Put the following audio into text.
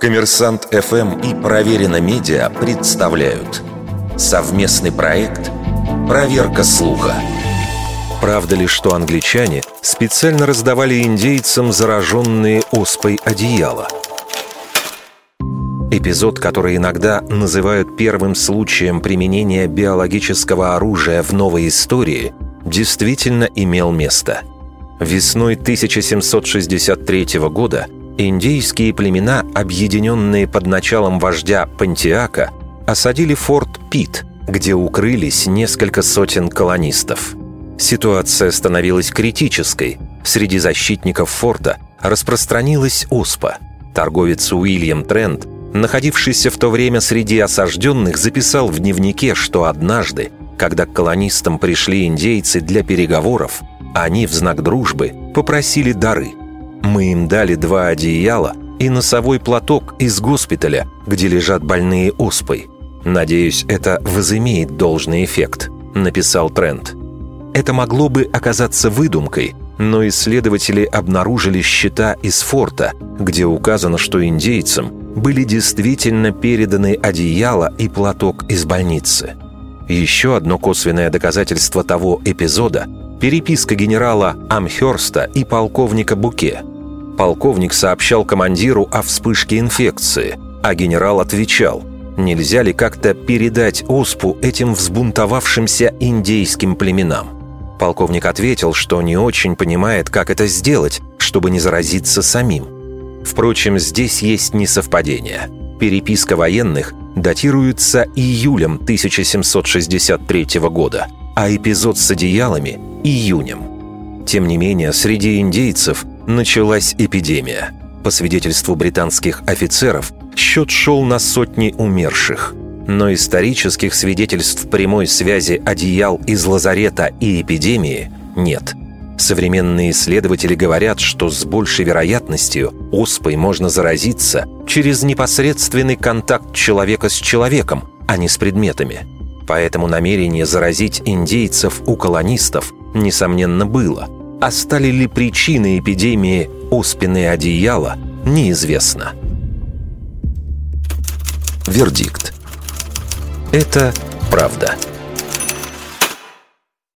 Коммерсант ФМ и Проверено Медиа представляют совместный проект «Проверка слуха». Правда ли, что англичане специально раздавали индейцам зараженные оспой одеяла? Эпизод, который иногда называют первым случаем применения биологического оружия в новой истории, действительно имел место. Весной 1763 года Индейские племена, объединенные под началом вождя Пантиака, осадили форт Пит, где укрылись несколько сотен колонистов. Ситуация становилась критической. Среди защитников форта распространилась оспа. Торговец Уильям Трент, находившийся в то время среди осажденных, записал в дневнике, что однажды, когда к колонистам пришли индейцы для переговоров, они в знак дружбы попросили дары – мы им дали два одеяла и носовой платок из госпиталя, где лежат больные оспой. Надеюсь, это возымеет должный эффект», — написал Трент. Это могло бы оказаться выдумкой, но исследователи обнаружили счета из форта, где указано, что индейцам были действительно переданы одеяло и платок из больницы. Еще одно косвенное доказательство того эпизода – переписка генерала Амхерста и полковника Буке – Полковник сообщал командиру о вспышке инфекции, а генерал отвечал, нельзя ли как-то передать оспу этим взбунтовавшимся индейским племенам. Полковник ответил, что не очень понимает, как это сделать, чтобы не заразиться самим. Впрочем, здесь есть несовпадение. Переписка военных датируется июлем 1763 года, а эпизод с одеялами – июнем. Тем не менее, среди индейцев – началась эпидемия. По свидетельству британских офицеров, счет шел на сотни умерших. Но исторических свидетельств прямой связи одеял из лазарета и эпидемии нет. Современные исследователи говорят, что с большей вероятностью оспой можно заразиться через непосредственный контакт человека с человеком, а не с предметами. Поэтому намерение заразить индейцев у колонистов, несомненно, было – а стали ли причиной эпидемии оспины одеяла, неизвестно. Вердикт. Это правда.